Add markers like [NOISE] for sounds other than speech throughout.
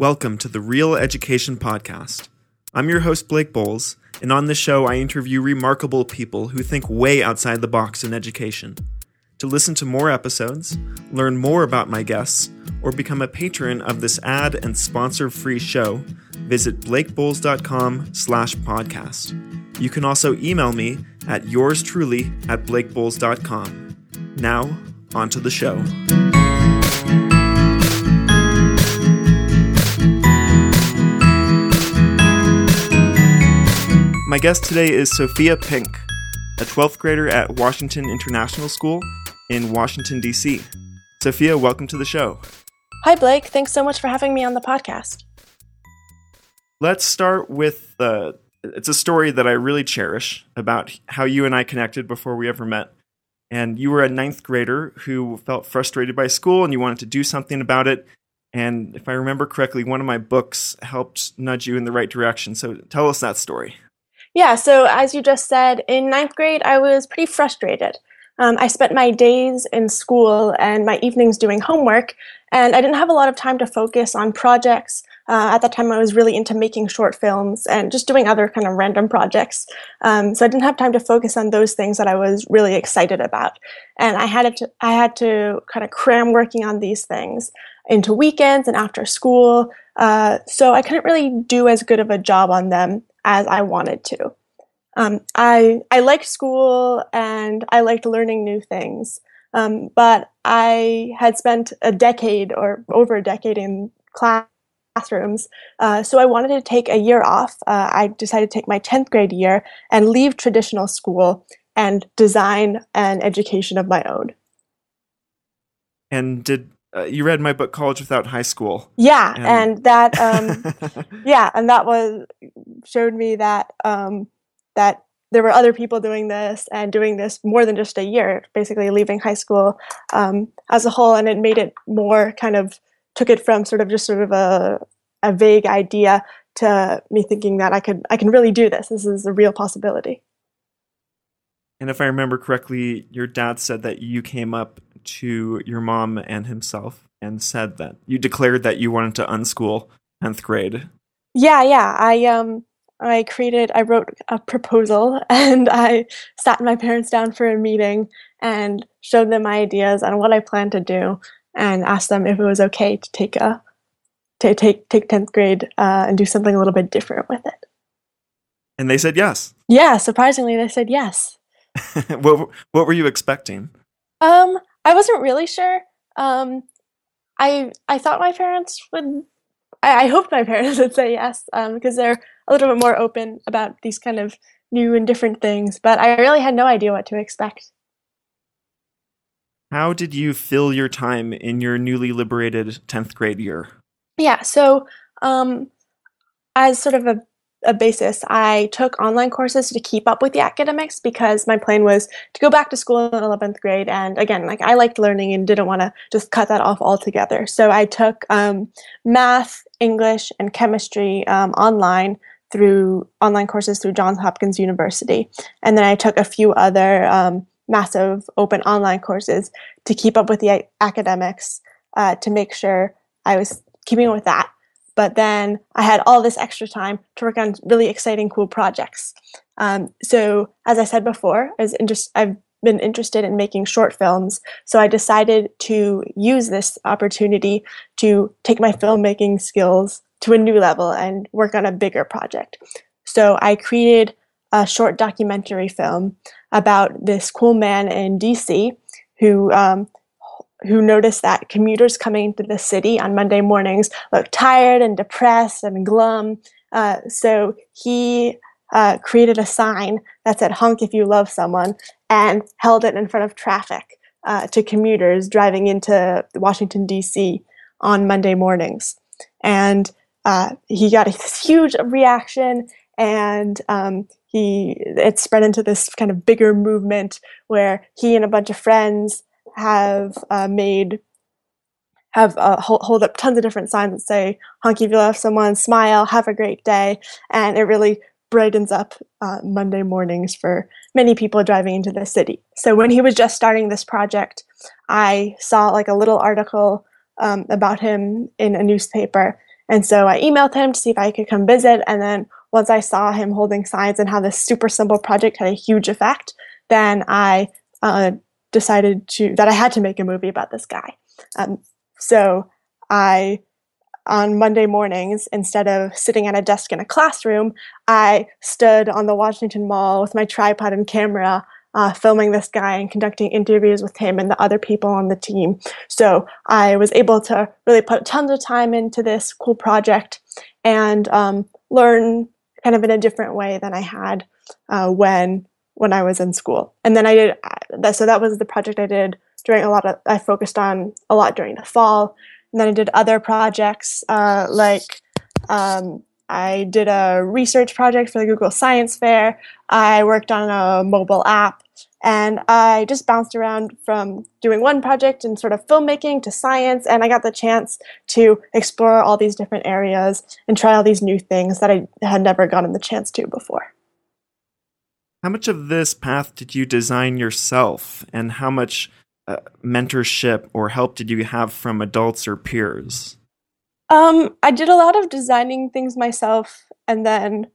Welcome to the Real Education Podcast. I'm your host, Blake Boles, and on this show, I interview remarkable people who think way outside the box in education. To listen to more episodes, learn more about my guests, or become a patron of this ad and sponsor-free show, visit blakeboles.com slash podcast. You can also email me at yours truly at blakeboles.com. Now, on to the show. My guest today is Sophia Pink, a 12th grader at Washington International School in Washington, D.C. Sophia, welcome to the show. Hi, Blake. Thanks so much for having me on the podcast. Let's start with uh, it's a story that I really cherish about how you and I connected before we ever met. And you were a ninth grader who felt frustrated by school and you wanted to do something about it. And if I remember correctly, one of my books helped nudge you in the right direction. So tell us that story. Yeah, so as you just said, in ninth grade, I was pretty frustrated. Um, I spent my days in school and my evenings doing homework, and I didn't have a lot of time to focus on projects. Uh, at that time, I was really into making short films and just doing other kind of random projects. Um, so I didn't have time to focus on those things that I was really excited about, and I had to I had to kind of cram working on these things into weekends and after school. Uh, so I couldn't really do as good of a job on them as I wanted to. Um, I I liked school and I liked learning new things, um, but I had spent a decade or over a decade in classrooms, uh, so I wanted to take a year off. Uh, I decided to take my tenth grade year and leave traditional school and design an education of my own. And did uh, you read my book College Without High School? Yeah, and, and that um, [LAUGHS] yeah, and that was showed me that um, that there were other people doing this and doing this more than just a year, basically leaving high school um, as a whole, and it made it more kind of took it from sort of just sort of a a vague idea to me thinking that I could I can really do this. This is a real possibility. And if I remember correctly, your dad said that you came up to your mom and himself and said that you declared that you wanted to unschool 10th grade. Yeah, yeah. I um I created I wrote a proposal [LAUGHS] and I sat my parents down for a meeting and showed them my ideas on what I planned to do and asked them if it was okay to take a to take take 10th grade uh, and do something a little bit different with it. And they said yes. Yeah, surprisingly they said yes. [LAUGHS] what what were you expecting? Um I wasn't really sure. Um, I I thought my parents would. I, I hoped my [LAUGHS] parents would say yes um, because they're a little bit more open about these kind of new and different things. But I really had no idea what to expect. How did you fill your time in your newly liberated tenth grade year? Yeah, so um, as sort of a a basis, I took online courses to keep up with the academics because my plan was to go back to school in 11th grade. And again, like I liked learning and didn't want to just cut that off altogether. So I took um, math, English, and chemistry um, online through online courses through Johns Hopkins University. And then I took a few other um, massive open online courses to keep up with the academics uh, to make sure I was keeping with that but then I had all this extra time to work on really exciting, cool projects. Um, so, as I said before, as interest, I've been interested in making short films, so I decided to use this opportunity to take my filmmaking skills to a new level and work on a bigger project. So, I created a short documentary film about this cool man in DC who um, who noticed that commuters coming into the city on Monday mornings looked tired and depressed and glum. Uh, so he uh, created a sign that said "Honk if you love someone" and held it in front of traffic uh, to commuters driving into Washington D.C. on Monday mornings. And uh, he got a [LAUGHS] huge reaction, and um, he it spread into this kind of bigger movement where he and a bunch of friends have uh, made have uh, hold, hold, up tons of different signs that say "Honky if you love someone," "Smile," "Have a great day," and it really brightens up uh, Monday mornings for many people driving into the city. So when he was just starting this project, I saw like a little article um, about him in a newspaper, And so I emailed him to see if I could come visit. And then once I saw him holding signs and how this super simple project had a huge effect, then I uh, decided to that I had to make a movie about this guy. Um, so I on Monday mornings, instead of sitting at a desk in a classroom, I stood on the Washington Mall with my tripod and camera, uh, filming this guy and conducting interviews with him and the other people on the team. So I was able to really put tons of time into this cool project and um, learn kind of in a different way than I had uh, when when I was in school. And then I did that. So that was the project I did during a lot of. I focused on a lot during the fall and then I did other projects uh, like um, I did a research project for the Google Science Fair. I worked on a mobile app. And I just bounced around from doing one project and sort of filmmaking to science. And I got the chance to explore all these different areas and try all these new things that I had never gotten the chance to before. How much of this path did you design yourself? And how much uh, mentorship or help did you have from adults or peers? Um, I did a lot of designing things myself, and then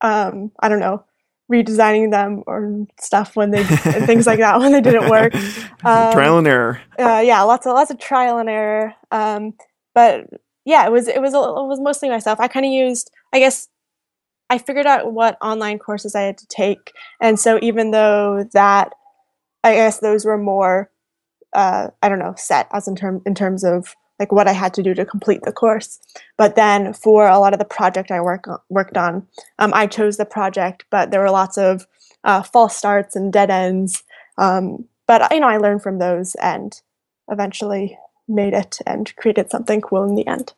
um, I don't know, redesigning them or stuff when they things like that when they didn't work. Um, [LAUGHS] trial and error. Uh, yeah, lots of lots of trial and error. Um, but yeah, it was it was it was mostly myself. I kind of used, I guess, I figured out what online courses I had to take, and so even though that I guess those were more, uh, I don't know, set as in term in terms of like what I had to do to complete the course. But then for a lot of the project I work worked on, um, I chose the project, but there were lots of uh, false starts and dead ends. Um, but you know, I learned from those and eventually made it and created something cool in the end.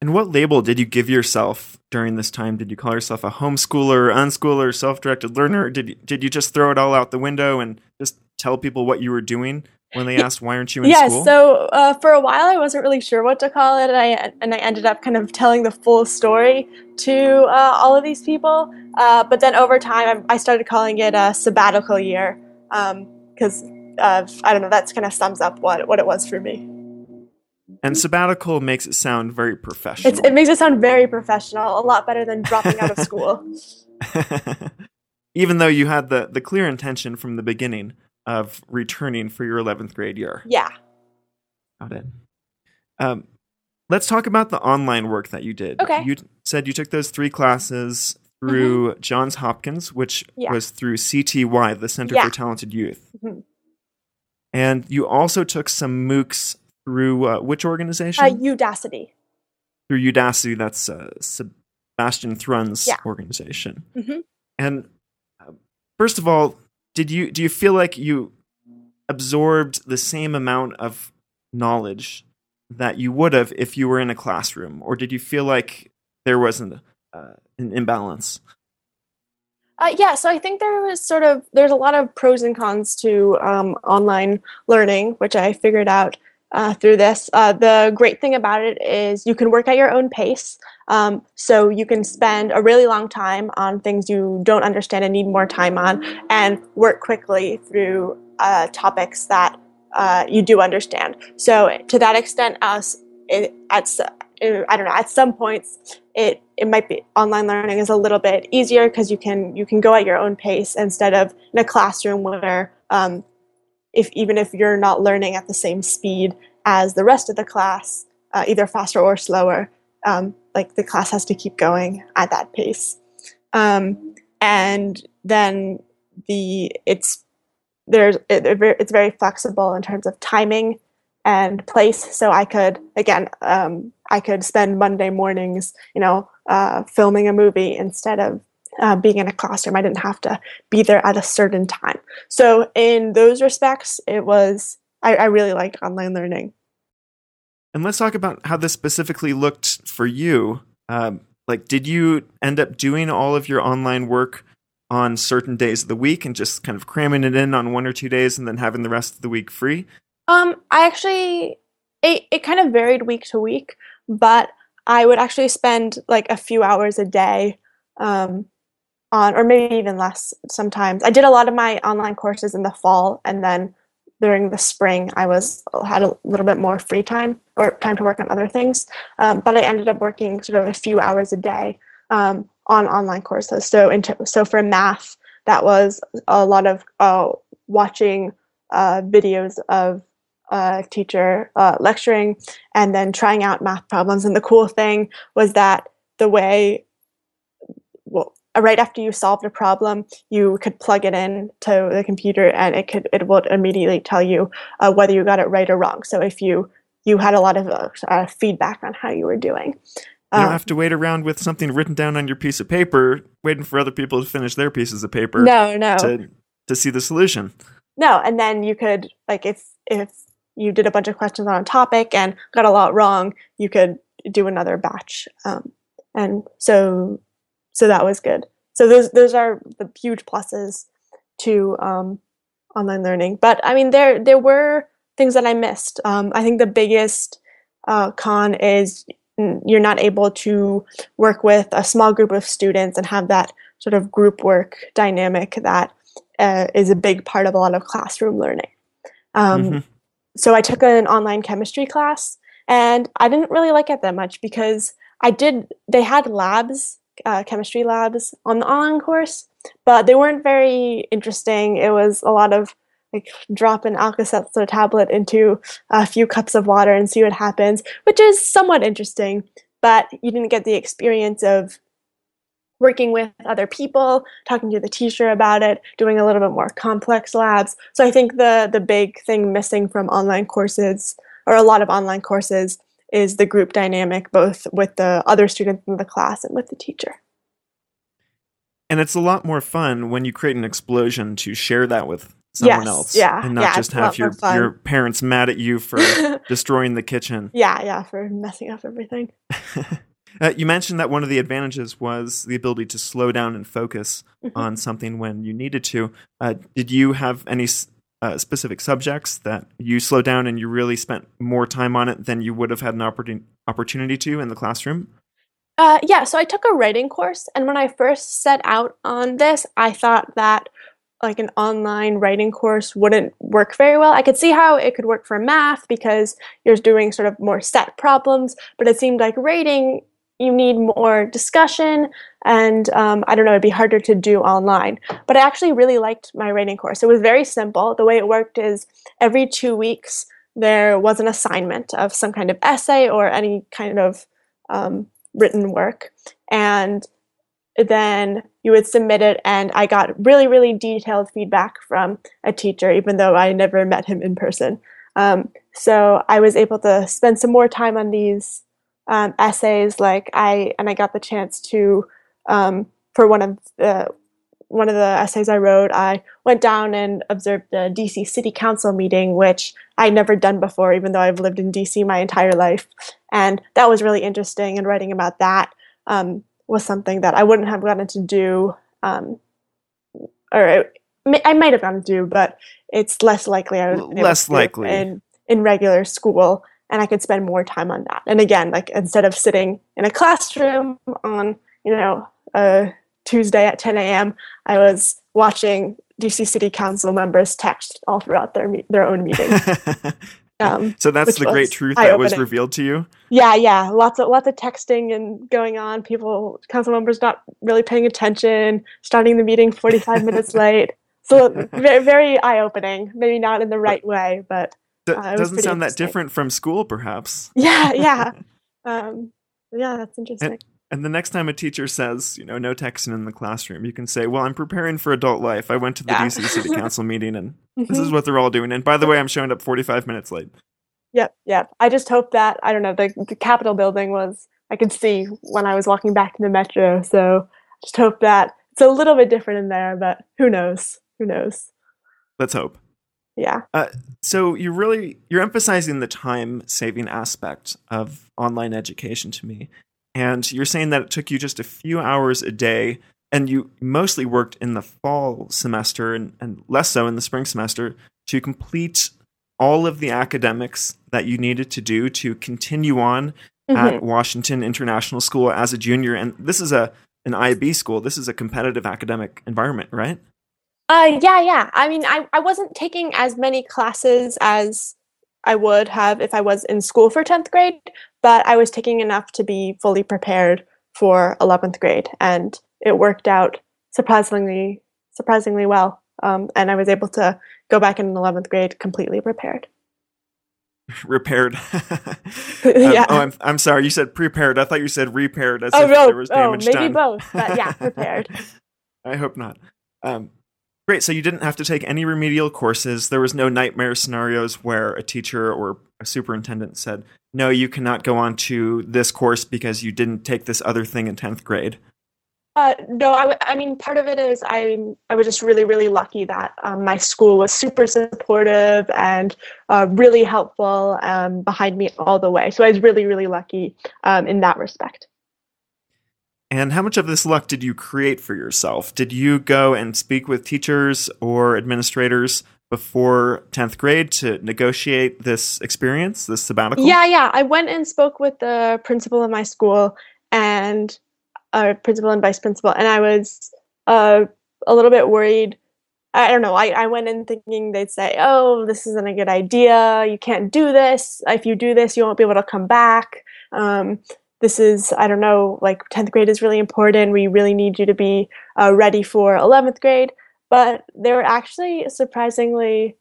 And what label did you give yourself during this time? Did you call yourself a homeschooler, unschooler, self-directed learner? Did you, did you just throw it all out the window and just tell people what you were doing when they [LAUGHS] asked why aren't you in yeah, school? Yeah, so uh, for a while I wasn't really sure what to call it, and I and I ended up kind of telling the full story to uh, all of these people. Uh, but then over time, I started calling it a sabbatical year because um, I don't know. That's kind of sums up what what it was for me. And sabbatical makes it sound very professional. It's, it makes it sound very professional, a lot better than dropping out of school. [LAUGHS] [LAUGHS] Even though you had the, the clear intention from the beginning of returning for your 11th grade year. Yeah. Got it. Um, let's talk about the online work that you did. Okay. You said you took those three classes through mm-hmm. Johns Hopkins, which yeah. was through CTY, the Center yeah. for Talented Youth. Mm-hmm. And you also took some MOOCs through uh, which organization? Uh, Udacity. Through Udacity, that's uh, Sebastian Thrun's yeah. organization. Mm-hmm. And uh, first of all, did you do you feel like you absorbed the same amount of knowledge that you would have if you were in a classroom, or did you feel like there wasn't uh, an imbalance? Uh, yeah, so I think there was sort of there's a lot of pros and cons to um, online learning, which I figured out uh, through this. Uh, the great thing about it is you can work at your own pace. Um, so you can spend a really long time on things you don't understand and need more time on, and work quickly through uh, topics that uh, you do understand. So to that extent, us it, at I don't know at some points it it might be online learning is a little bit easier because you can you can go at your own pace instead of in a classroom where um, if even if you're not learning at the same speed as the rest of the class, uh, either faster or slower, um, like the class has to keep going at that pace. Um, and then the it's there's it, it's very flexible in terms of timing and place. So I could again um, I could spend Monday mornings, you know, uh, filming a movie instead of uh, being in a classroom. I didn't have to be there at a certain time. So in those respects, it was I, I really liked online learning. And let's talk about how this specifically looked for you. Um, like, did you end up doing all of your online work on certain days of the week and just kind of cramming it in on one or two days and then having the rest of the week free? Um, I actually it, it kind of varied week to week, but I would actually spend like a few hours a day um, on, or maybe even less sometimes. I did a lot of my online courses in the fall and then during the spring, I was had a little bit more free time or time to work on other things. Um, but I ended up working sort of a few hours a day um, on online courses. So, into, so for math, that was a lot of uh, watching uh, videos of a teacher uh, lecturing and then trying out math problems. And the cool thing was that the way, right after you solved a problem, you could plug it in to the computer and it could it would immediately tell you uh, whether you got it right or wrong. So if you you had a lot of uh, uh feedback on how you were doing. You don't um, have to wait around with something written down on your piece of paper, waiting for other people to finish their pieces of paper. No, no. To, to see the solution. No, and then you could like if if you did a bunch of questions on a topic and got a lot wrong, you could do another batch. Um, and so so that was good. So those those are the huge pluses to um, online learning. But I mean, there there were things that I missed. Um, I think the biggest uh, con is you're not able to work with a small group of students and have that sort of group work dynamic that uh, is a big part of a lot of classroom learning. Um, mm-hmm. So I took an online chemistry class, and I didn't really like it that much because I did. They had labs, uh, chemistry labs on the online course, but they weren't very interesting. It was a lot of like drop an Alka-Seltzer tablet into a few cups of water and see what happens, which is somewhat interesting, but you didn't get the experience of working with other people, talking to the teacher about it, doing a little bit more complex labs. So I think the the big thing missing from online courses or a lot of online courses is the group dynamic both with the other students in the class and with the teacher. And it's a lot more fun when you create an explosion to share that with someone yes, else. Yeah. And not yeah, just have your, your parents mad at you for [LAUGHS] destroying the kitchen. Yeah, yeah, for messing up everything. [LAUGHS] uh, you mentioned that one of the advantages was the ability to slow down and focus mm-hmm. on something when you needed to. Uh, did you have any uh, specific subjects that you slowed down and you really spent more time on it than you would have had an oppor- opportunity to in the classroom? Uh, yeah, so I took a writing course, and when I first set out on this, I thought that like an online writing course wouldn't work very well. I could see how it could work for math because you're doing sort of more set problems, but it seemed like writing you need more discussion and um, i don't know it'd be harder to do online. But i actually really liked my writing course. It was very simple. The way it worked is every two weeks there was an assignment of some kind of essay or any kind of um, written work. And then you would submit it and i got really really detailed feedback from a teacher even though i never met him in person. Um, so i was able to spend some more time on these um, essays like i and i got the chance to um, for one of the one of the essays i wrote i went down and observed the dc city council meeting which i'd never done before even though i've lived in dc my entire life. And that was really interesting and writing about that um, was something that I wouldn't have gotten to do, um, or I might have gotten to do, but it's less likely I would less likely. in in regular school, and I could spend more time on that. And again, like instead of sitting in a classroom on you know a Tuesday at 10 a.m., I was watching DC City Council members text all throughout their their own meetings. [LAUGHS] Um, so that's the great truth that was revealed to you. Yeah, yeah, lots of lots of texting and going on. People, council members, not really paying attention, starting the meeting forty five minutes [LAUGHS] late. So very, very eye opening. Maybe not in the right way, but uh, doesn't sound that different from school, perhaps. [LAUGHS] Yeah, [LAUGHS] yeah, um, yeah. That's interesting. And, and the next time a teacher says, you know, no texting in the classroom, you can say, well, I'm preparing for adult life. I went to the yeah. DC City [LAUGHS] Council meeting and mm-hmm. this is what they're all doing. And by the way, I'm showing up 45 minutes late. Yep, yep. I just hope that, I don't know, the, the Capitol building was, I could see when I was walking back to the metro. So just hope that it's a little bit different in there, but who knows? Who knows? Let's hope. Yeah. Uh, so you're really you're emphasizing the time saving aspect of online education to me and you're saying that it took you just a few hours a day and you mostly worked in the fall semester and, and less so in the spring semester to complete all of the academics that you needed to do to continue on mm-hmm. at Washington International School as a junior. And this is a an IB school. This is a competitive academic environment, right? Uh, yeah, yeah. I mean, I, I wasn't taking as many classes as I would have if I was in school for 10th grade, but I was taking enough to be fully prepared for 11th grade. And it worked out surprisingly, surprisingly well. Um, and I was able to go back in 11th grade completely prepared. [LAUGHS] repaired. [LAUGHS] [LAUGHS] yeah. Um, oh, I'm, I'm sorry. You said prepared. I thought you said repaired as oh, if no, there was oh, maybe done. both, but yeah, prepared. I hope not. Um, great. So you didn't have to take any remedial courses. There was no nightmare scenarios where a teacher or a superintendent said, "No, you cannot go on to this course because you didn't take this other thing in tenth grade." Uh, no, I mean, part of it is I I was just really, really lucky that um, my school was super supportive and uh, really helpful um, behind me all the way. So I was really, really lucky um, in that respect. And how much of this luck did you create for yourself? Did you go and speak with teachers or administrators before 10th grade to negotiate this experience, this sabbatical? Yeah, yeah. I went and spoke with the principal of my school and uh, principal and vice principal, and I was uh, a little bit worried. I don't know. I, I went in thinking they'd say, "Oh, this isn't a good idea. You can't do this. If you do this, you won't be able to come back." Um, this is, I don't know, like 10th grade is really important. We really need you to be uh, ready for 11th grade. But they were actually surprisingly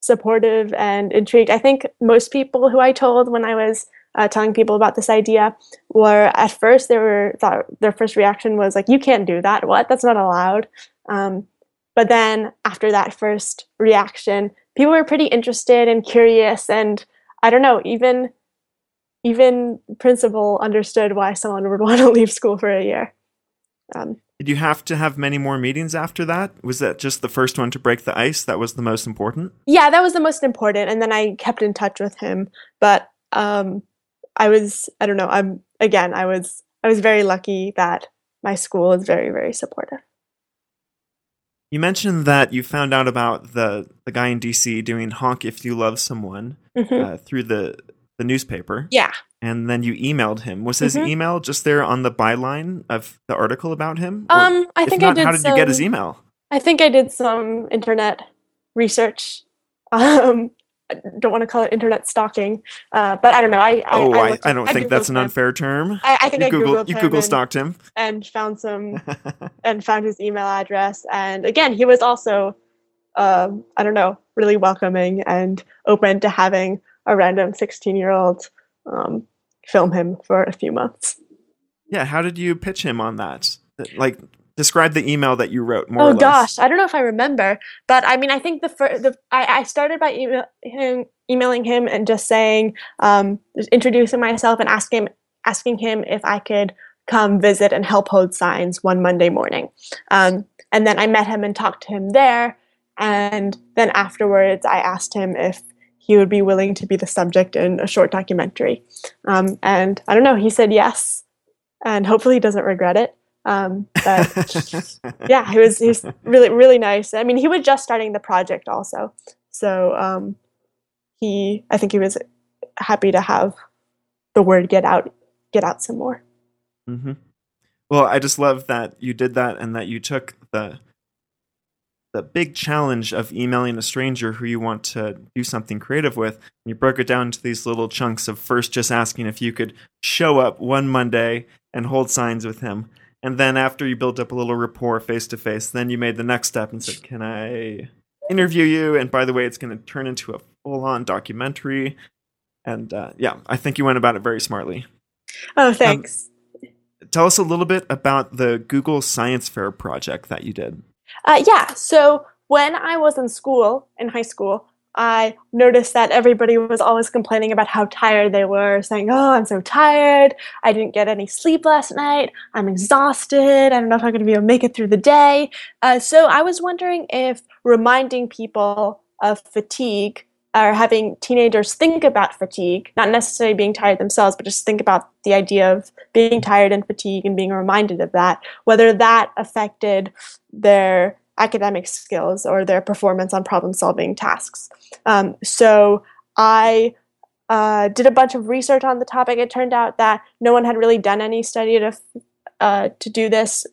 supportive and intrigued. I think most people who I told when I was uh, telling people about this idea were at first they were thought their first reaction was like you can't do that what that's not allowed um, but then after that first reaction people were pretty interested and curious and i don't know even even principal understood why someone would [LAUGHS] want to leave school for a year um, Did you have to have many more meetings after that? Was that just the first one to break the ice that was the most important? yeah that was the most important and then i kept in touch with him but um, i was i don't know i'm again i was i was very lucky that my school is very very supportive You mentioned that you found out about the, the guy in DC doing honk if you love someone Mhm. uh, through the, the newspaper, yeah and then you emailed him. Was his Mhm. email just there on the byline of the article about him? Or um i think not, i did how did you get his email? I think I did some internet research. [LAUGHS] Um, I don't want to call it internet stalking, uh, but I don't know. I, I oh, I, I don't think that's an Googled him. unfair term. I, I think you I Google googled you Google stalked him. and found some [LAUGHS] and found his email address. And again, he was also, um, I don't know, really welcoming and open to having a random sixteen-year-old um, film him for a few months. yeah, how did you pitch him on that? Like, describe the email that you wrote more oh or less. gosh, I don't know if I remember, but I mean, I think the first, the I, I started by email, him, emailing him and just saying, um, just introducing myself and asking asking him if I could come visit and help hold signs one Monday morning. Um, and then I met him and talked to him there, and then afterwards I asked him if he would be willing to be the subject in a short documentary. Um, and I don't know, he said yes, and hopefully he doesn't regret it. Um, but [LAUGHS] yeah, he was he was really really nice. I mean, he was just starting the project also, so um, he I think he was happy to have the word get out get out some more. hmm Well, I just love that you did that and that you took the the big challenge of emailing a stranger who you want to do something creative with. And you broke it down into these little chunks of first just asking if you could show up one Monday and hold signs with him. And then after you built up a little rapport face to face, then you made the next step and said, Can I interview you? And by the way, it's going to turn into a full on documentary. And uh, yeah, I think you went about it very smartly. Oh, thanks. Tell us a little bit about the Google Science Fair project that you did. Uh, yeah. So when I was in school, in high school, I noticed that everybody was always complaining about how tired they were, saying, Oh, I'm so tired. I didn't get any sleep last night. I'm exhausted. I don't know if I'm going to be able to make it through the day. Uh, so I was wondering if reminding people of fatigue or having teenagers think about fatigue, not necessarily being tired themselves, but just think about the idea of being tired and fatigue and being reminded of that, whether that affected their academic skills or their performance on problem solving tasks. Um, so I uh, did a bunch of research on the topic. It turned out that no one had really done any study to, uh, to do this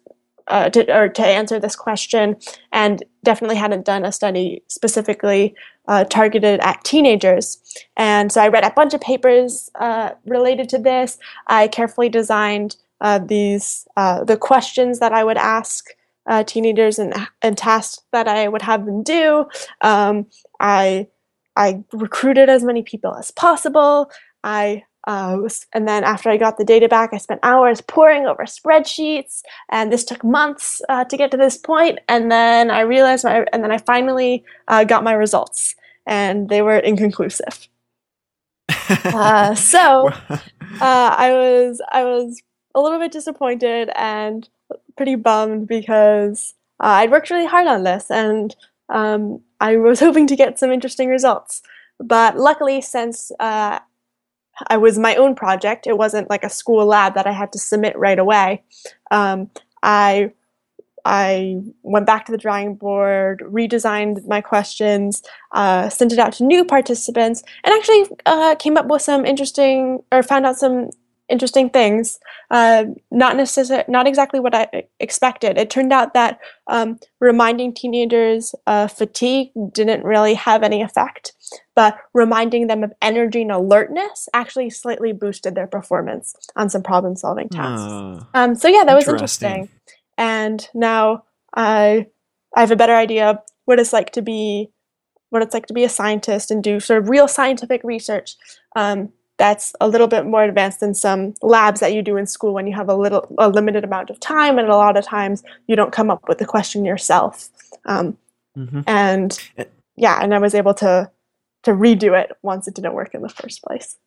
uh, to, or to answer this question, and definitely hadn't done a study specifically uh, targeted at teenagers. And so I read a bunch of papers uh, related to this. I carefully designed uh, these uh, the questions that I would ask uh, teenagers and, and tasks that I would have them do. Um, I I recruited as many people as possible. I uh, and then after I got the data back, I spent hours poring over spreadsheets, and this took months uh, to get to this point. And then I realized, my, and then I finally uh, got my results, and they were inconclusive. Uh, [LAUGHS] so uh, I was I was a little bit disappointed and pretty bummed because uh, I'd worked really hard on this, and um, I was [LAUGHS] hoping to get some interesting results. But luckily, since uh, I was my own project. It wasn't like a school lab that I had to submit right away. Um, I I went back to the drawing board, redesigned my questions, uh, sent it out to new participants, and actually uh, came up with some interesting or found out some interesting things. Uh, not necessarily, not exactly what I expected. It turned out that um, reminding teenagers uh, fatigue didn't really have any effect, but reminding them of energy and alertness actually slightly boosted their performance on some problem-solving tasks. Uh, um, so yeah, that was interesting. And now I I have a better idea of what it's like to be what it's like to be a scientist and do sort of real scientific research. Um, that's a little bit more advanced than some labs that you do in school when you have a little a limited amount of time and a lot of times you don't come up with the question yourself um, mm-hmm. and eh. yeah and i was able to to redo it once it didn't work in the first place.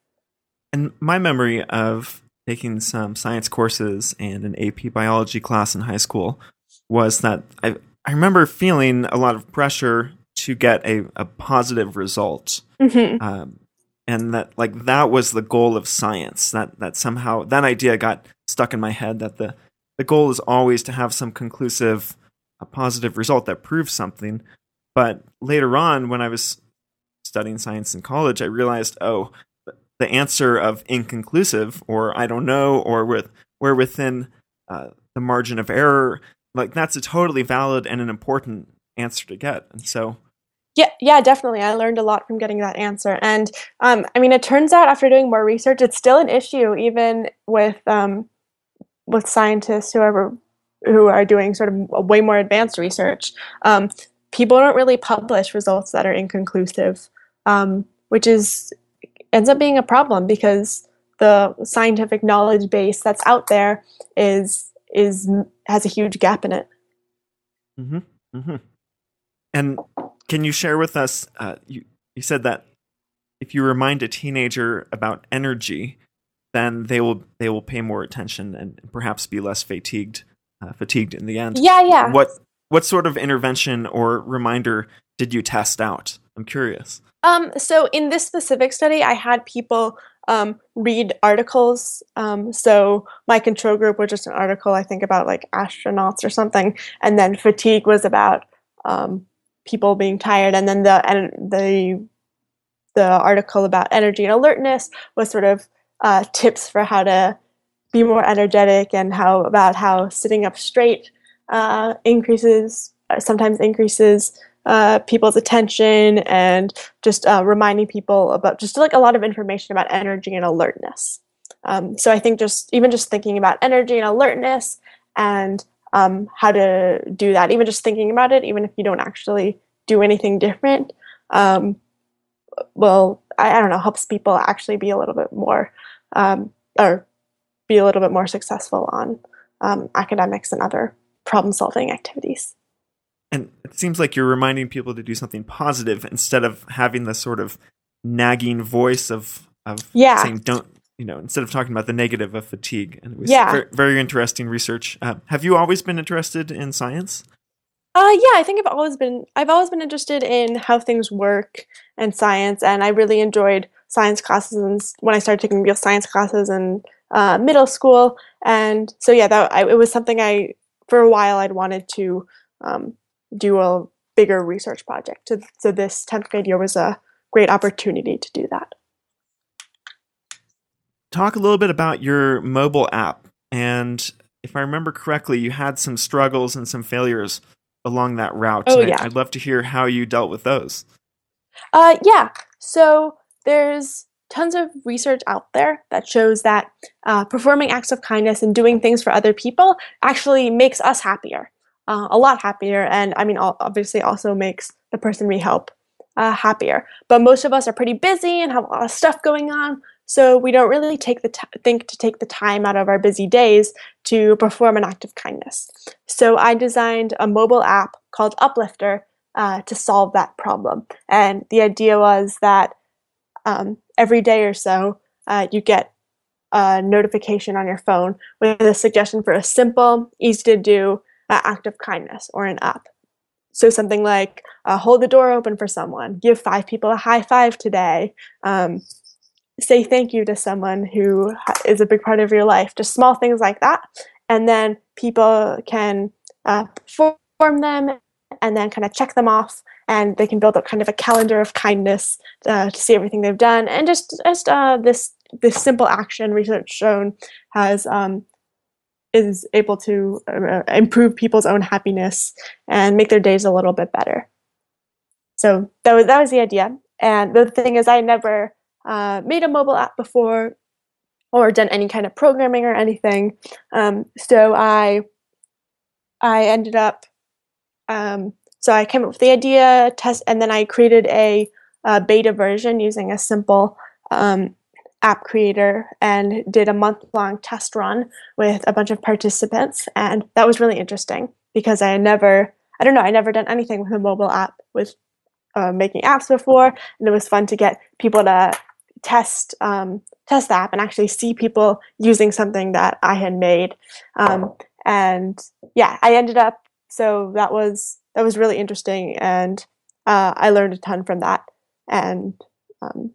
And my memory of taking some science courses and an ap biology class in high school was that i, I remember feeling a lot of pressure to get a, a positive result mm-hmm. um, and that like that was the goal of science. That that somehow that idea got stuck in my head that the the goal is always to have some conclusive a positive result that proves something. But later on when i was studying science in college i realized oh the answer of inconclusive or i don't know or with where within uh, the margin of error like that's a totally valid and an important answer to get and so yeah, yeah, definitely. I learned a lot from getting that answer. And um, I mean, it turns out after doing more research, it's still an issue, even with um, with scientists who are who are doing sort of way more advanced research. Um, people don't really publish results that are inconclusive, um, which is ends up being a problem because the scientific knowledge base that's out there is is has a huge gap in it. Mm-hmm. Mm-hmm. And can you share with us? Uh, you you said that if you remind a teenager about energy, then they will they will pay more attention and perhaps be less fatigued uh, fatigued in the end. Yeah, yeah. What what sort of intervention or reminder did you test out? I'm curious. Um, so in this specific study, I had people um, read articles. Um, so my control group was just an article, I think, about like astronauts or something, and then fatigue was about um, people being tired and then the and the the article about energy and alertness was sort of uh, tips for how to be more energetic and how about how sitting up straight uh, increases uh, sometimes increases uh, people's attention and just uh, reminding people about just like a lot of information about energy and alertness. Um, so I think just even just thinking about energy and alertness and um, how to do that. Even just thinking about it, even if you don't actually do anything different, um, well, I, I, don't know, helps people actually be a little bit more um, or be a little bit more successful on um, academics and other problem solving activities. And it seems like you're reminding people to do something positive instead of having the sort of nagging voice of of yeah. saying don't you know, instead of talking about the negative of fatigue. And it was yeah. very, very interesting research. Uh, have you always been interested in science? Uh, yeah, I think I've always been I've always been interested in how things work and science, and I really enjoyed science classes and when I started taking real science classes in uh, middle school. And so yeah, that I, it was something I for a while I'd wanted to um, do a bigger research project. So, so this tenth grade year was a great opportunity to do that talk a little bit about your mobile app and if I remember correctly, you had some struggles and some failures along that route. Oh, yeah. I, would love to hear how you dealt with those. Uh, yeah. So there's tons of research out there that shows that uh, performing acts of kindness and doing things for other people actually makes us happier, uh, a lot happier. And I mean, obviously, also makes the person we help uh, happier. But most of us are pretty busy and have a lot of stuff going on. So we don't really take the t- think to take the time out of our busy days to perform an act of kindness. So I designed a mobile app called Uplifter uh, to solve that problem. And the idea was that um, every day or so, uh, you get a notification on your phone with a suggestion for a simple, easy to do uh, act of kindness or an app. So something like uh, hold the door open for someone, give five people a high five today, um, say thank you to someone who is a big part of your life, just small things like that. And then people can uh, perform them and then kind of check them off and they can build up kind of a calendar of kindness uh, to see everything they've done and just just uh, this this simple action research shown has um, is able to uh, improve people's own happiness and make their days a little bit better. So that was that was the idea. And the thing is i never uh, made a mobile app before or done any kind of programming or anything. Um, so i i ended up um, so I came up with the idea, test, and then I created a, a beta version using a simple um, app creator and did a month long test run with a bunch of participants. And that was really interesting because I never, I don't know, I never done anything with a mobile app with uh, making apps before. And it was fun to get people to test um, test the app and actually see people using something that I had made. Um, and yeah, I ended up so that was that was really interesting, and uh, I learned a ton from that. And um,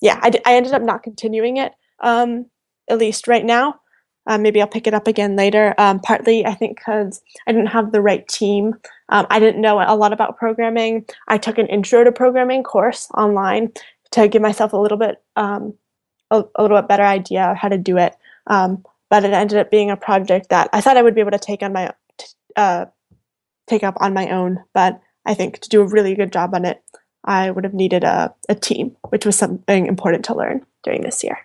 yeah, I, I ended up not continuing it, um, at least right now. Uh, maybe I'll pick it up again later. Um, partly, I think, because I didn't have the right team. Um, I didn't know a lot about programming. I took an intro to programming course online to give myself a little bit um, a, a, little bit better idea of how to do it. Um, but it ended up being a project that I thought I would be able to take on my uh, take up on my own. But I think to do a really good job on it, I would have needed a, a team, which was something important to learn during this year.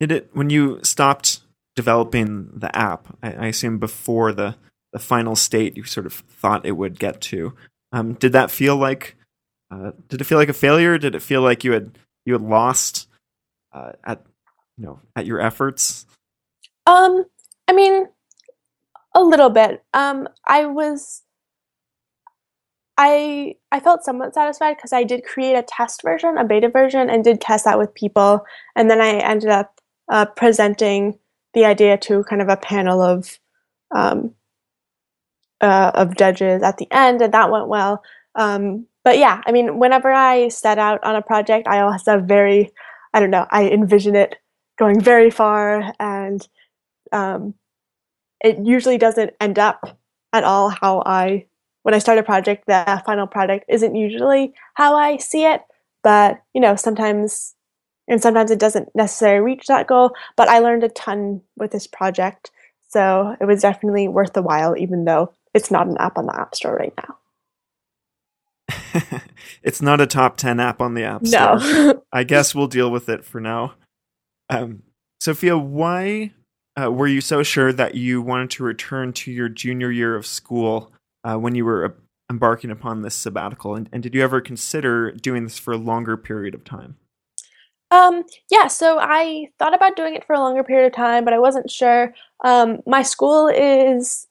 Did it when you stopped developing the app? I, I assume before the the final state you sort of thought it would get to. Um, did that feel like? Uh, did it feel like a failure? Did it feel like you had you had lost uh, at you know at your efforts? Um, I mean, a little bit. Um, I was I I felt somewhat satisfied because I did create a test version, a beta version, and did test that with people, and then I ended up uh, presenting the idea to kind of a panel of um, uh, of judges at the end, and that went well. Um, but yeah, I mean, whenever I set out on a project, I always have very, I don't know, I envision it going very far and um, it usually doesn't end up at all how I when I start a project, the final product isn't usually how I see it. But you know, sometimes and sometimes it doesn't necessarily reach that goal. But I learned a ton with this project, so it was definitely worth the while, even though it's not an app on the App Store right now. [LAUGHS] it's not a top 10 app on the App Store. No. [LAUGHS] I guess we'll deal with it for now. Um, Sophia, why uh, were you so sure that you wanted to return to your junior year of school uh, when you were uh, embarking upon this sabbatical? And, and, did you ever consider doing this for a longer period of time? Um, yeah, so I thought about doing it for a longer period of time, but I wasn't sure. Um, my school is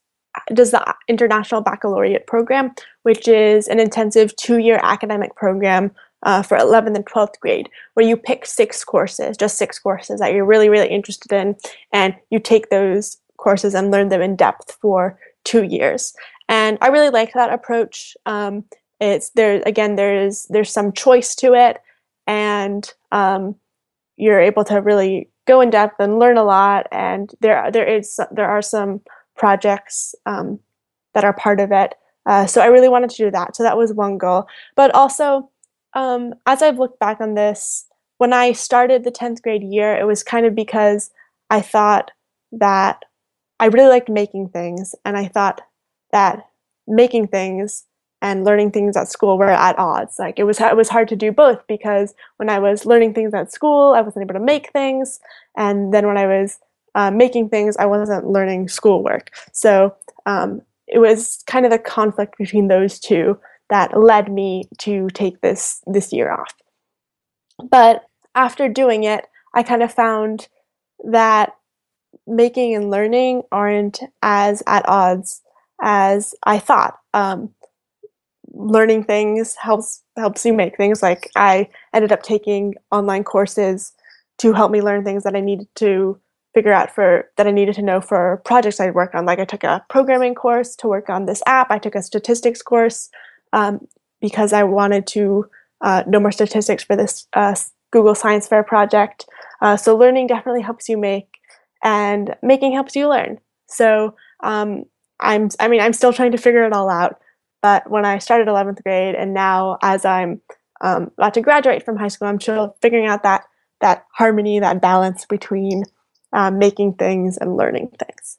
does the International Baccalaureate program, which is an intensive two-year academic program uh, for 11th and 12th grade, where you pick six courses, just six courses that you're really, really interested in, and you take those courses and learn them in depth for two years. And I really like that approach. Um, it's there again. There's there's some choice to it, and um, you're able to really go in depth and learn a lot. And there there is there are some projects um, that are part of it. Uh, so I really wanted to do that. So that was one goal. But also, um, as I've looked back on this, when I started the 10th grade year, it was kind of because I thought that I really liked making things, and I thought that making things and learning things at school were at odds. Like it was it was hard to do both because when I was learning things at school, I wasn't able to make things, and then when I was uh, making things, I wasn't learning schoolwork. So um, it was kind of the conflict between those two that led me to take this this year off. But after doing it, I kind of found that making and learning aren't as at odds as I thought. Um, learning things helps helps you make things. Like I ended up taking online courses to help me learn things that I needed to figure out for that I needed to know for projects I'd work on. Like I took a programming course to work on this app. I took a statistics course um, because I wanted to uh, know more statistics for this uh, Google Science Fair project. Uh, so learning definitely helps you make, and making helps you learn. So um, I'm, I mean, I'm still trying to figure it all out. But when I started 11th grade, and now as I'm um, about to graduate from high school, I'm still figuring out that that harmony, that balance between um, making things and learning things.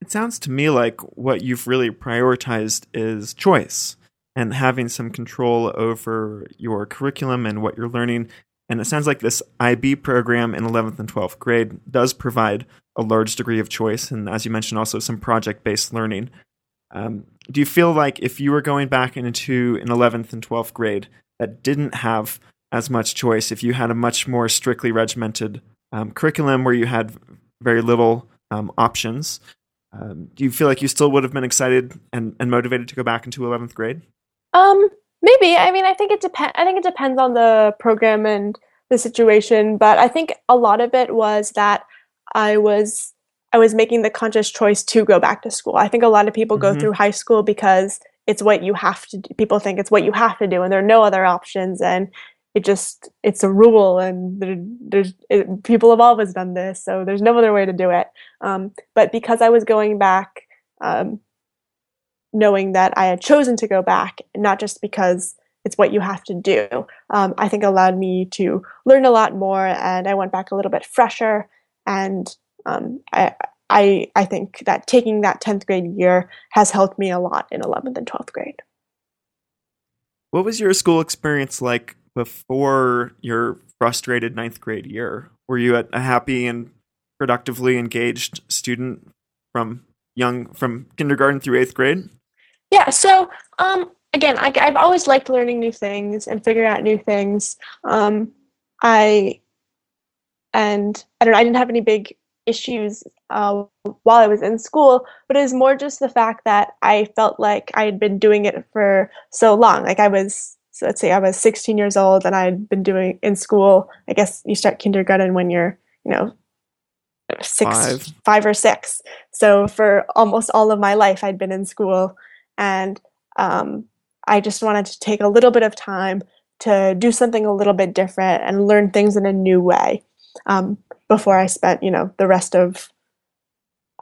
It sounds to me like what you've really prioritized is choice and having some control over your curriculum and what you're learning. And it sounds like this IB program in 11th and 12th grade does provide a large degree of choice. And as you mentioned, also some project based learning. Um, do you feel like if you were going back into an 11th and 12th grade that didn't have as much choice, if you had a much more strictly regimented um, curriculum where you had very little um, options, um, do you feel like you still would have been excited and, and motivated to go back into 11th grade? Um, maybe. I mean, I think it depends. I think it depends on the program and the situation, but I think a lot of it was that I was I was making the conscious choice to go back to school. I think a lot of people mm-hmm. go through high school because it's what you have to do. People think it's what you have to do, and there are no other options. And it just it's a rule, and there, there's it, people have always done this, so there's no other way to do it. Um, but because I was going back, um, knowing that I had chosen to go back, not just because it's what you have to do, um, I think allowed me to learn a lot more, and I went back a little bit fresher and um, I, I, I think that taking that 10th grade year has helped me a lot in 11th and 12th grade. What was your school experience like before your frustrated ninth grade year? Were you a happy and productively engaged student from young from kindergarten through eighth grade? Yeah. So um, again, I, have always liked learning new things and figuring out new things. Um, I and I don't know. I didn't have any big issues uh, while I was in school, but it was more just the fact that I felt like I had been doing it for so long. Like I was, so let's say I was 16 years old and I had been doing in school. I guess you start kindergarten when you're, you know, six, five. five or six. So for almost all of my life, I'd been in school, and um, I just wanted to take a little bit of time to do something a little bit different and learn things in a new way. Um, before I spent, you know, the rest of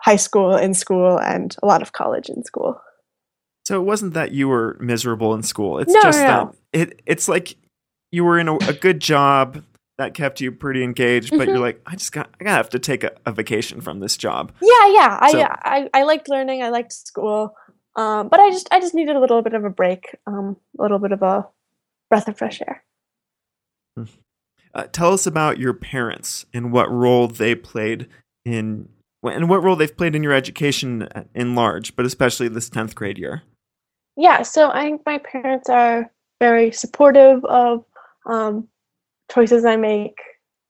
high school in school and a lot of college in school. So it wasn't that you were miserable in school. It's no, just no. that it it's like you were in a, a good job that kept you pretty engaged, but mm-hmm. you're like, I just got I gotta have to take a, a vacation from this job. Yeah, yeah. So, I, I I liked learning, I liked school. Um, but I just I just needed a little bit of a break, um, a little bit of a breath of fresh air. Hmm. Uh, tell us about your parents and what role they played in and what role they've played in your education in large, but especially this 10th grade year. Yeah, so I think my parents are very supportive of um, choices I make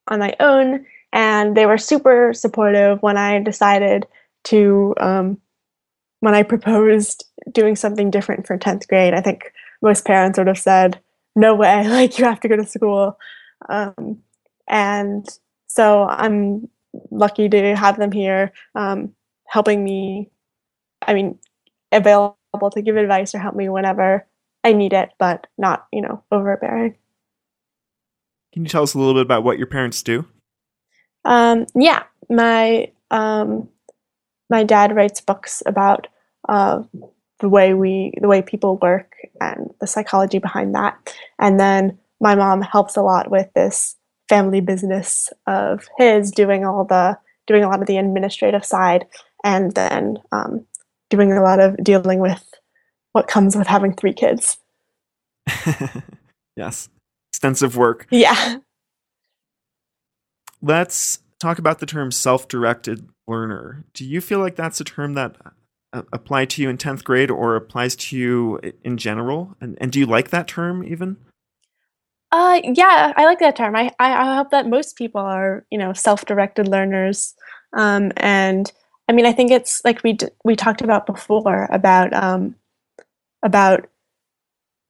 on my own, and they were super supportive when I decided to, um, when I proposed doing something different for 10th grade. I think most parents would have said, no way, [LAUGHS] like you have to go to school. Um, and so I'm lucky to have them here um, helping me, I mean, available to give advice or help me whenever I need it, but not, you know, overbearing. Can you tell us a little bit about what your parents do? Um, yeah, my um, my dad writes books about uh, the way we the way people work and the psychology behind that, and then my mom helps a lot with this family business of his doing all the doing a lot of the administrative side and then um, doing a lot of dealing with what comes with having three kids. [LAUGHS] yes, extensive work. Yeah. Let's talk about the term self directed learner. Do you feel like that's a term that applied to you in 10th grade or applies to you in general? And, and do you like that term even? Uh, yeah, I like that term. I, I, I hope that most people are, you know, self-directed learners. Um, and I mean, I think it's like we, d- we talked about before about, um, about,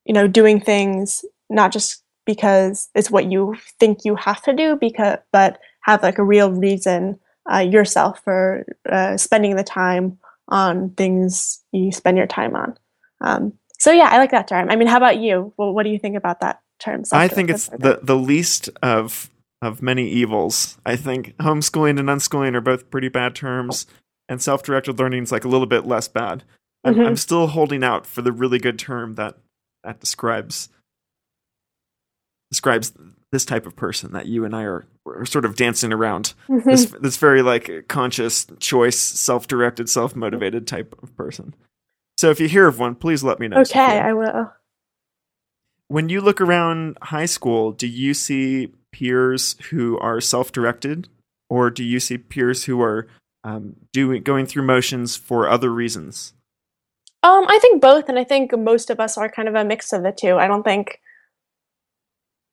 you know, doing things not just because it's what you think you have to do because, but have like a real reason uh, yourself for uh, spending the time on things you spend your time on. Um, so yeah, I like that term. I mean, how about you? Well, what do you think about that term? I think it's the the least of of many evils. I think homeschooling and unschooling are both pretty bad terms, and self directed learning is like a little bit less bad. I'm, mm-hmm. I'm still holding out for the really good term that that describes describes this type of person that you and I are, are sort of dancing around. Mm-hmm. This this very like conscious choice, self directed, self motivated type of person. So if you hear of one, please let me know. Okay, I will. When you look around high school, do you see peers who are self directed, or do you see peers who are um, doing going through motions for other reasons? Um, I think both, and I think most of us are kind of a mix of the two. I don't think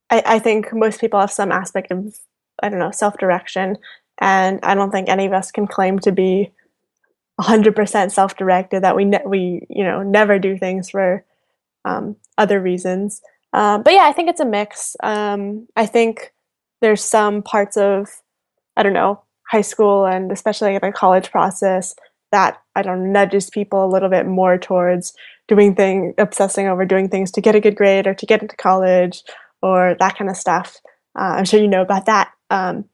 I, I think most people have some aspect of I don't know self direction, and I don't think any of us can claim to be 100% self directed. That we ne- we you know never do things for um, other reasons. Um, but yeah, I think it's a mix. Um, I think there's some parts of I don't know high school and especially in the college process that I don't nudges people a little bit more towards doing things, obsessing over doing things to get a good grade or to get into college or that kind of stuff. Uh, I'm sure you know about that. Um,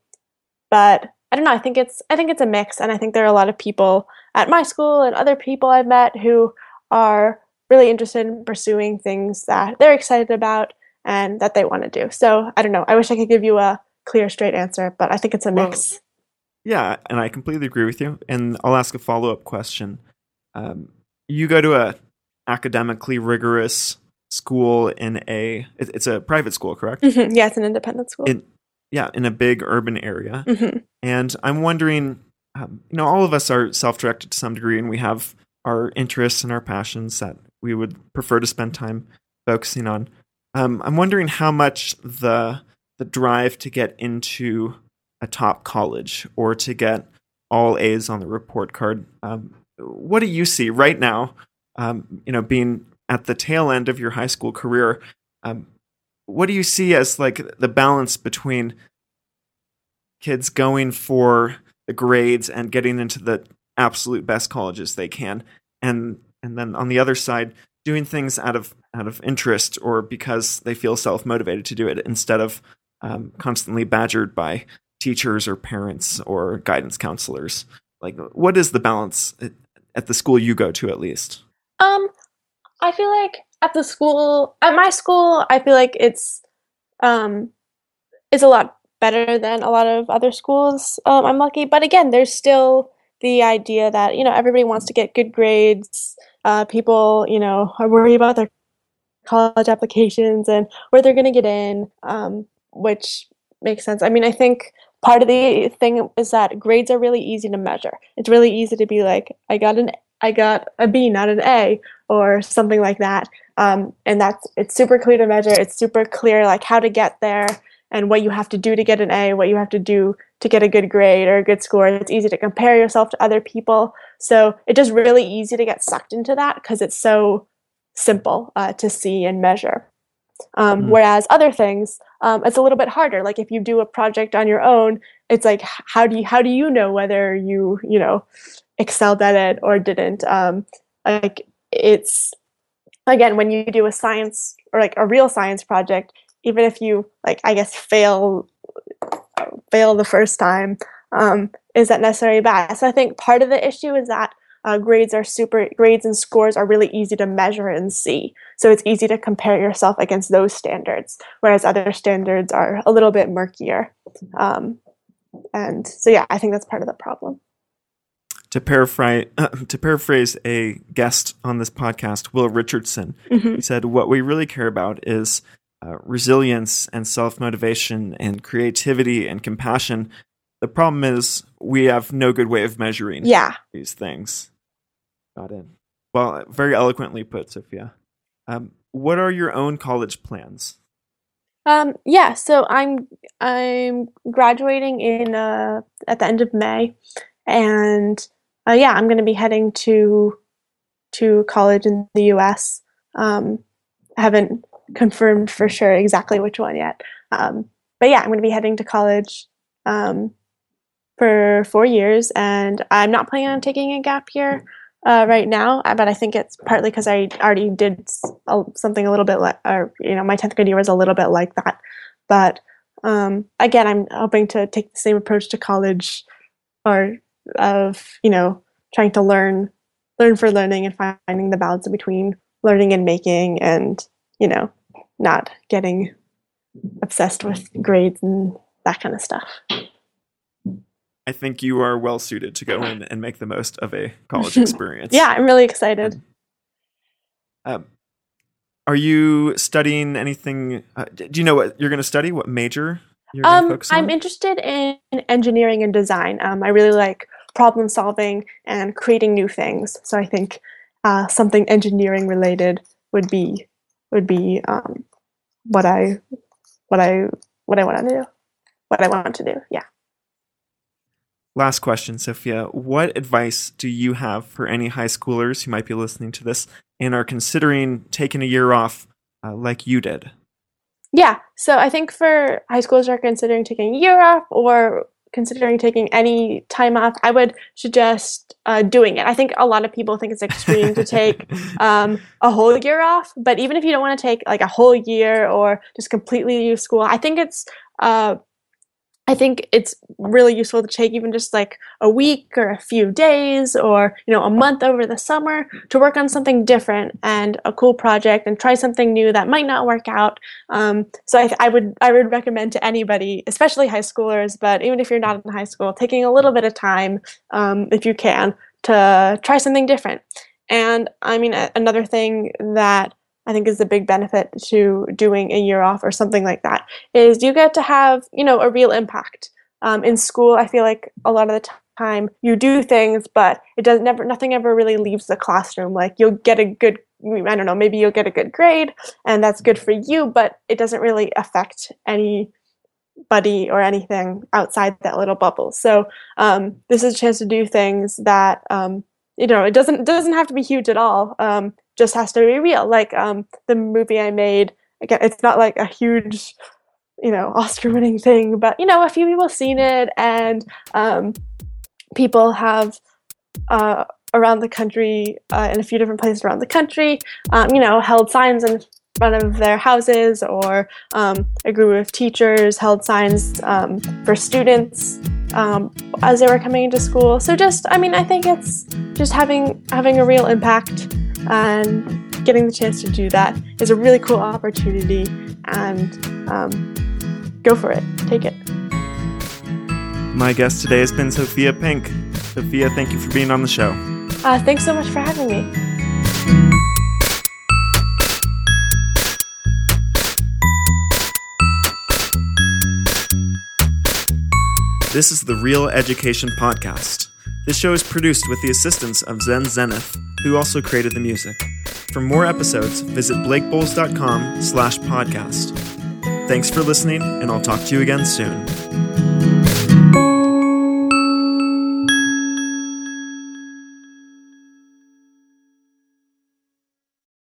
but I don't know. I think it's I think it's a mix, and I think there are a lot of people at my school and other people I've met who are really interested in pursuing things that they're excited about and that they want to do. So I don't know. I wish I could give you a clear, straight answer, but I think it's a mix. Well, yeah, and I completely agree with you. And I'll ask a follow up question. Um, you go to a academically rigorous school in a it's a private school, correct? Mm-hmm. Yeah, it's an independent school. In, yeah, in a big urban area. Mm-hmm. And I'm wondering, um, you know, all of us are self-directed to some degree, and we have our interests and our passions that we would prefer to spend time focusing on. Um, I'm wondering how much the the drive to get into a top college or to get all A's on the report card. Um, what do you see right now? Um, you know, being at the tail end of your high school career, um, what do you see as like the balance between kids going for the grades and getting into the absolute best colleges they can, and and then on the other side, doing things out of out of interest or because they feel self motivated to do it instead of um, constantly badgered by teachers or parents or guidance counselors. Like, what is the balance at the school you go to, at least? Um, I feel like at the school, at my school, I feel like it's um, it's a lot better than a lot of other schools. Um, I'm lucky, but again, there's still the idea that you know everybody wants to get good grades. Uh, people, you know, are worried about their college applications and where they're going to get in, um, which makes sense. I mean, I think part of the thing is that grades are really easy to measure. It's really easy to be like, I got an I got a B, not an A, or something like that. Um, and that's it's super clear to measure. It's super clear like how to get there and what you have to do to get an A, what you have to do to get a good grade or a good score. It's easy to compare yourself to other people. So it's just really easy to get sucked into that because it's so simple uh, to see and measure. Um, mm-hmm. Whereas other things, um, it's a little bit harder. Like if you do a project on your own, it's like how do you how do you know whether you you know excelled at it or didn't. Um, like it's again when you do a science or like a real science project, even if you like I guess fail fail the first time, um, is that necessarily bad? So I think part of the issue is that uh, grades are super grades and scores are really easy to measure and see so it's easy to compare yourself against those standards whereas other standards are a little bit murkier um, and so yeah i think that's part of the problem to paraphrase uh, [CLEARS THROAT] to paraphrase a guest on this podcast, Will Richardson, Mhm. he said, "What we really care about is uh, resilience and self motivation and creativity and compassion. The problem is we have no good way of measuring Yeah. these things." Got it. Well, very eloquently put, Sophia. Um, what are your own college plans? Um, yeah, so I'm I'm graduating in uh, at the end of May, and uh, yeah, I'm going to be heading to to college in the U.S. Um, I haven't confirmed for sure exactly which one yet, um, but yeah, I'm going to be heading to college um, for four years, and I'm not planning on taking a gap year uh, right now, uh, but I think it's partly because I already did something a little bit like, or you know, my tenth grade year was a little bit like that. But um, again, I'm hoping to take the same approach to college, or of you know, trying to learn, learn for learning, and finding the balance between learning and making, and you know, not getting obsessed with grades and that kind of stuff. I think you are well suited to go in and make the most of a college [LAUGHS] experience. Yeah, I'm really excited. Um, are you studying anything? Uh, do you know what you're going to study? What major you're Um, focus on? I'm interested in engineering and design. Um, I really like problem solving and creating new things. So I think uh, something engineering related would be would be um, what I what I what I want to do. What I want to do. Yeah. Last question, Sophia. What advice do you have for any high schoolers who might be listening to this and are considering taking a year off uh, like you did? Yeah. So I think for high schoolers who are considering taking a year off or considering taking any time off, I would suggest uh, doing it. I think a lot of people think it's extreme to take [LAUGHS] um, a whole year off. But even if you don't want to take like a whole year or just completely leave school, I think it's uh, I think it's really useful to take even just like a week or a few days or you know a month over the summer to work on something different and a cool project and try something new that might not work out. Um, so I, I would I would recommend to anybody, especially high schoolers, but even if you're not in high school, taking a little bit of time um, if you can to try something different. And I mean, a- another thing that I think is a big benefit to doing a year off or something like that is you get to have, you know, a real impact. Um, in school, I feel like a lot of the time you do things, but it does never, nothing ever really leaves the classroom. Like you'll get a good, I don't know, maybe you'll get a good grade and that's good for you, but it doesn't really affect anybody or anything outside that little bubble. So um, this is a chance to do things that um, you know it doesn't doesn't have to be huge at all. Um, just has to be real. Like um, the movie I made. Again, it's not like a huge, you know, Oscar-winning thing, but you know, a few people have seen it, and um, people have uh, around the country, uh, in a few different places around the country, um, you know, held signs in front of their houses, or um, a group of teachers held signs um, for students um, as they were coming into school. So just, I mean, I think it's just having having a real impact and getting the chance to do that is a really cool opportunity. And um, go for it, take it. My guest today has been Sophia Pink. Sophia, thank you for being on the show. Uh, thanks so much for having me. This is the Real Education Podcast. This show is produced with the assistance of Zen Zenith, who also created the music. For more episodes, visit blakeboles.com slash podcast. Thanks for listening, and I'll talk to you again soon.